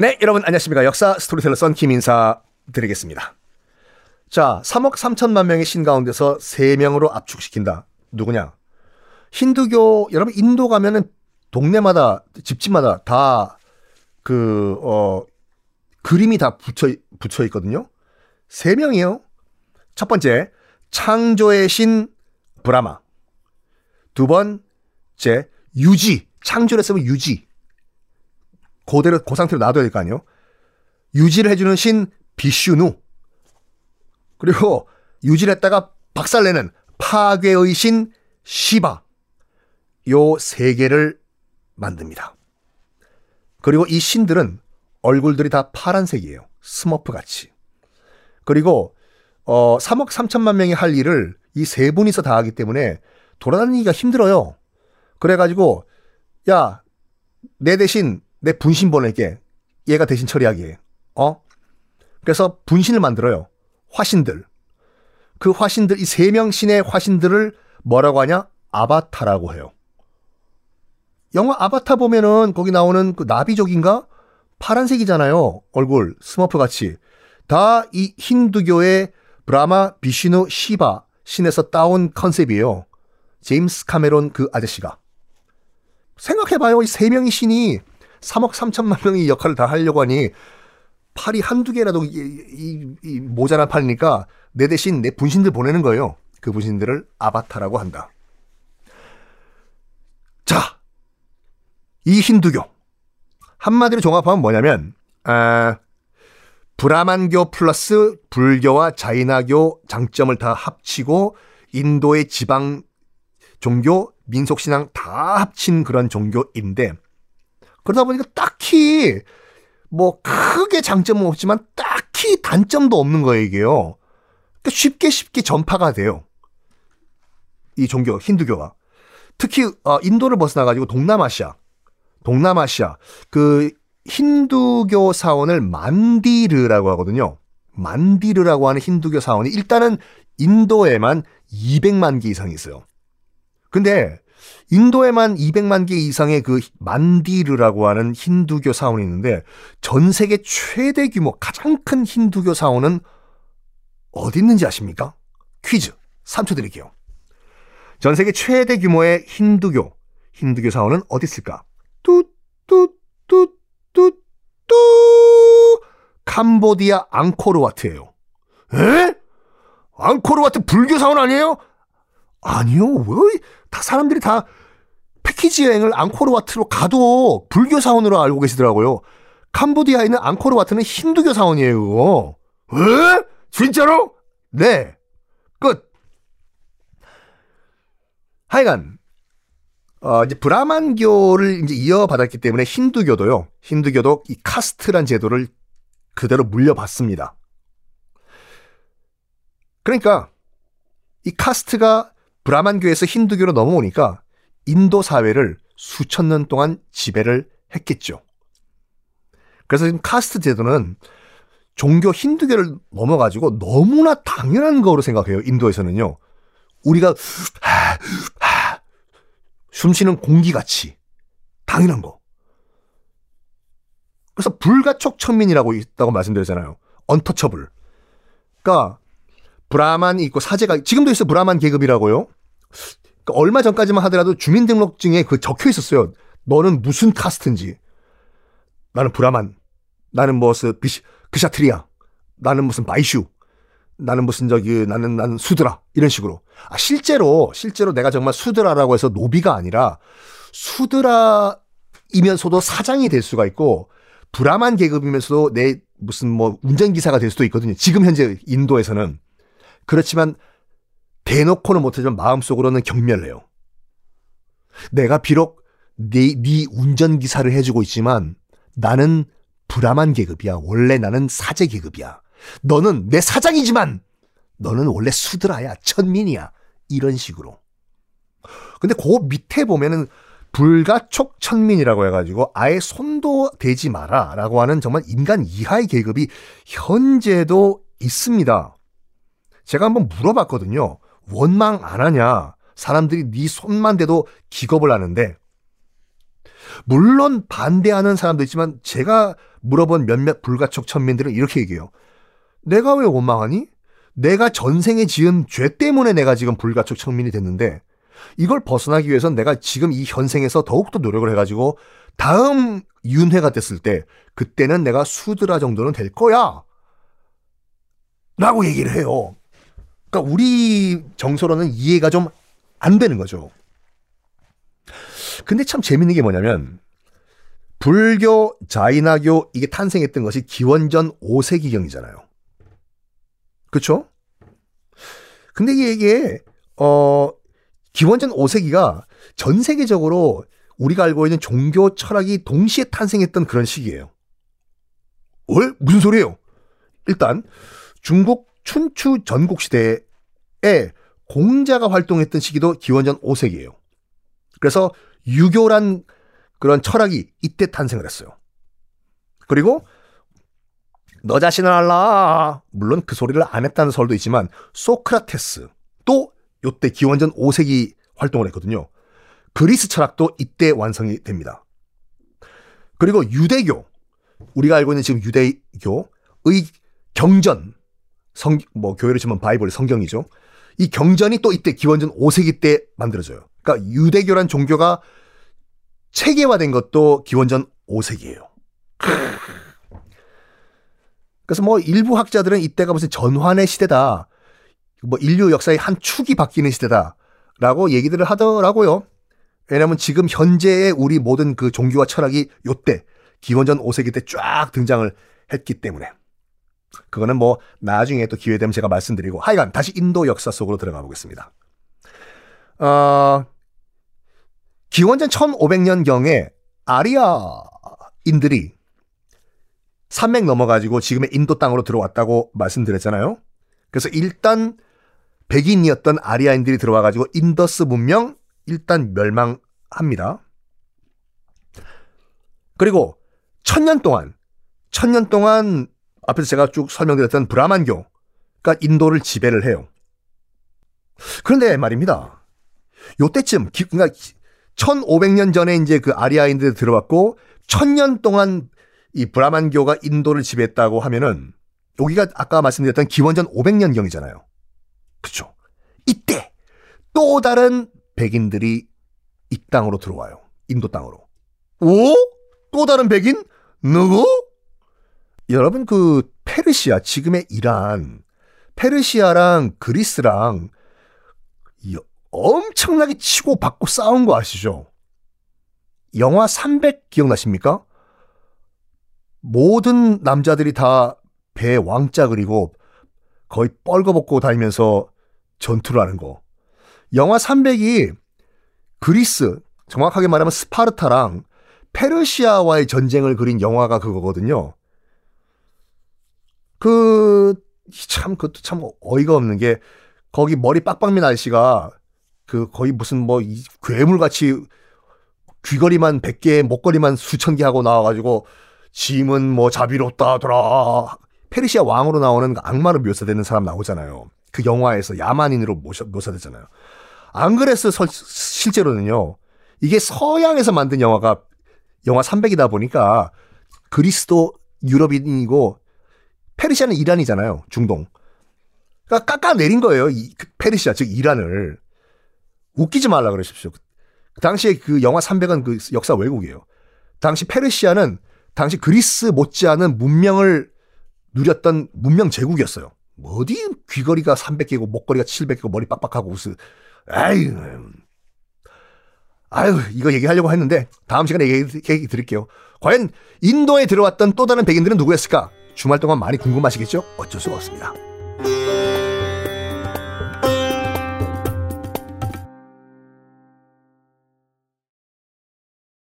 네, 여러분 안녕하십니까. 역사 스토리텔러 썬킴 인사 드리겠습니다. 자, 3억 3천만 명의 신 가운데서 3명으로 압축시킨다. 누구냐? 힌두교, 여러분 인도 가면은 동네마다, 집집마다 다 그, 어, 그림이 다 붙여, 붙여 있거든요. 3명이요. 첫 번째, 창조의 신 브라마. 두 번째, 유지. 창조를 쓰면 유지. 그대로 그 상태로 놔둬야 될 거 아니에요. 유지를 해주는 신 비슈누. 그리고 유지를 했다가 박살내는 파괴의 신 시바. 요 세 개를 만듭니다. 그리고 이 신들은 얼굴들이 다 파란색이에요. 스머프 같이. 그리고 어 3억 3천만 명이 할 일을 이 세 분이서 다 하기 때문에 돌아다니기가 힘들어요. 그래가지고 야 내 대신 내 분신 보낼게. 얘가 대신 처리하게. 어? 그래서 분신을 만들어요. 화신들. 그 화신들, 이 세 명 신의 화신들을 뭐라고 하냐? 아바타라고 해요. 영화 아바타 보면은 거기 나오는 그 나비족인가? 파란색이잖아요. 얼굴, 스머프 같이. 다 이 힌두교의 브라마, 비시누, 시바 신에서 따온 컨셉이에요. 제임스 카메론 그 아저씨가. 생각해봐요. 이 세 명의 신이 3억 3천만 명이 역할을 다 하려고 하니 팔이 한두 개라도 이, 이, 이 모자란 팔이니까 내 대신 내 분신들 보내는 거예요. 그 분신들을 아바타라고 한다. 자, 이 힌두교. 한마디로 종합하면 뭐냐면, 아, 브라만교 플러스 불교와 자이나교 장점을 다 합치고 인도의 지방 종교, 민속신앙 다 합친 그런 종교인데, 그러다 보니까 딱히 뭐 크게 장점은 없지만 딱히 단점도 없는 거예요, 이게요. 그러니까 쉽게 쉽게 전파가 돼요. 이 종교, 힌두교가. 특히 어, 인도를 벗어나 가지고 동남아시아, 동남아시아 그 힌두교 사원을 만디르라고 하거든요. 만디르라고 하는 힌두교 사원이 일단은 인도에만 200만 개 이상이 있어요. 근데 인도에만 200만 개 이상의 그 만디르라고 하는 힌두교 사원이 있는데 전 세계 최대 규모 가장 큰 힌두교 사원은 어디 있는지 아십니까? 퀴즈 3초 드릴게요. 전 세계 최대 규모의 힌두교 힌두교 사원은 어디 있을까? 뚜뚜뚜뚜뚜 캄보디아 앙코르와트예요. 에? 앙코르와트 불교 사원 아니에요? 아니요. 왜? 다 사람들이 다 패키지 여행을 앙코르와트로 가도 불교 사원으로 알고 계시더라고요. 캄보디아에 있는 앙코르와트는 힌두교 사원이에요. 에? 진짜로? 네. 끝. 하여간 어, 이제 브라만교를 이제 이어받았기 때문에 힌두교도요. 힌두교도 이 카스트란 제도를 그대로 물려받습니다. 그러니까 이 카스트가 브라만교에서 힌두교로 넘어오니까 인도 사회를 수천 년 동안 지배를 했겠죠. 그래서 지금 카스트 제도는 종교 힌두교를 넘어가지고 너무나 당연한 거로 생각해요. 인도에서는요. 우리가 하, 하, 숨쉬는 공기같이 당연한 거. 그래서 불가촉 천민이라고 있다고 말씀드렸잖아요. 언터처블. 그러니까 브라만이 있고 사제가 지금도 있어 브라만 계급이라고요. 그러니까 얼마 전까지만 하더라도 주민등록증에 그 적혀 있었어요. 너는 무슨 카스트인지. 나는 브라만. 나는 무슨 비시, 그샤트리아. 나는 무슨 마이슈. 나는 무슨 저기 나는 나는 수드라 이런 식으로. 아 실제로 실제로 내가 정말 수드라라고 해서 노비가 아니라 수드라이면서도 사장이 될 수가 있고 브라만 계급이면서도 내 무슨 뭐 운전기사가 될 수도 있거든요. 지금 현재 인도에서는. 그렇지만 대놓고는 못하지만 마음속으로는 경멸해요. 내가 비록 네, 네 운전기사를 해주고 있지만 나는 브라만 계급이야. 원래 나는 사제 계급이야. 너는 내 사장이지만 너는 원래 수드라야. 천민이야. 이런 식으로. 근데 그 밑에 보면은 불가촉 천민이라고 해가지고 아예 손도 대지 마라 라고 하는 정말 인간 이하의 계급이 현재도 있습니다. 제가 한번 물어봤거든요. 원망 안 하냐? 사람들이 네 손만 대도 기겁을 하는데 물론 반대하는 사람도 있지만 제가 물어본 몇몇 불가촉 천민들은 이렇게 얘기해요. 내가 왜 원망하니? 내가 전생에 지은 죄 때문에 내가 지금 불가촉 천민이 됐는데 이걸 벗어나기 위해선 내가 지금 이 현생에서 더욱더 노력을 해가지고 다음 윤회가 됐을 때 그때는 내가 수드라 정도는 될 거야. 라고 얘기를 해요. 그러니까 우리 정서로는 이해가 좀 안 되는 거죠. 근데 참 재밌는 게 뭐냐면 불교, 자이나교 이게 탄생했던 것이 기원전 5세기경이잖아요. 그렇죠? 근데 이게 어 기원전 5세기가 전 세계적으로 우리가 알고 있는 종교 철학이 동시에 탄생했던 그런 시기예요. 왜? 무슨 소리예요? 일단 중국 춘추 전국 시대에 공자가 활동했던 시기도 기원전 5세기예요. 그래서 유교란 그런 철학이 이때 탄생을 했어요. 그리고 너 자신을 알라. 물론 그 소리를 안 했다는 설도 있지만 소크라테스 또 요때 기원전 5세기 활동을 했거든요. 그리스 철학도 이때 완성이 됩니다. 그리고 유대교 우리가 알고 있는 지금 유대교의 경전 성 뭐 교회를 치면 바이블 성경이죠. 이 경전이 또 이때 기원전 5세기 때 만들어져요. 그러니까 유대교란 종교가 체계화된 것도 기원전 5세기예요. 그래서 뭐 일부 학자들은 이때가 무슨 전환의 시대다. 뭐 인류 역사의 한 축이 바뀌는 시대다라고 얘기들을 하더라고요. 왜냐하면 지금 현재의 우리 모든 그 종교와 철학이 요때 기원전 5세기 때 쫙 등장을 했기 때문에 그거는 뭐 나중에 또 기회 되면 제가 말씀드리고 하여간 다시 인도 역사 속으로 들어가 보겠습니다. 어, 기원전 1500년경에 아리아인들이 산맥 넘어가지고 지금의 인도 땅으로 들어왔다고 말씀드렸잖아요. 그래서 일단 백인이었던 아리아인들이 들어와가지고 인더스 문명 일단 멸망합니다. 그리고 천년 동안, 천년 동안 앞에서 제가 쭉 설명드렸던 브라만교가 인도를 지배를 해요. 그런데 말입니다. 요때쯤, 그러니까 1500년 전에 이제 그 아리아인들이 들어왔고, 천년 동안 이 브라만교가 인도를 지배했다고 하면은, 여기가 아까 말씀드렸던 기원전 500년 경이잖아요. 그쵸? 이때 또 다른 백인들이 이 땅으로 들어와요. 인도 땅으로. 오? 또 다른 백인? 누구? 여러분 그 페르시아 지금의 이란 페르시아랑 그리스랑 엄청나게 치고 받고 싸운 거 아시죠? 영화 300 기억나십니까? 모든 남자들이 다배 왕자 그리고 거의 뻘거벗고 다니면서 전투를 하는 거. 영화 300이 그리스, 정확하게 말하면 스파르타랑 페르시아와의 전쟁을 그린 영화가 그거거든요. 그, 참, 그것도 참 어이가 없는 게, 거기 머리 빡빡민 아저씨가, 그, 거의 무슨 뭐, 괴물같이 귀걸이만 100개, 목걸이만 수천 개 하고 나와가지고, 짐은 뭐 자비롭다더라. 페르시아 왕으로 나오는 악마로 묘사되는 사람 나오잖아요. 그 영화에서 야만인으로 모셔, 묘사되잖아요. 안 그랬어, 서, 실제로는요. 이게 서양에서 만든 영화가 영화 300이다 보니까 그리스도 유럽인이고 페르시아는 이란이잖아요. 중동. 그러니까 깎아내린 거예요. 이그 페르시아, 즉 이란을. 웃기지 말라 그러십시오. 그 당시에 그 영화 300은 그 역사 왜곡이에요. 당시 페르시아는 당시 그리스 못지않은 문명을 누렸던 문명 제국이었어요. 뭐 어디 귀걸이가 300개고 목걸이가 700개고 머리 빡빡하고 무슨 아유 아유 이거 얘기하려고 했는데 다음 시간에 얘기, 얘기 드릴게요. 과연 인도에 들어왔던 또 다른 백인들은 누구였을까? 주말 동안 많이 궁금하시겠죠? 어쩔 수가 없습니다.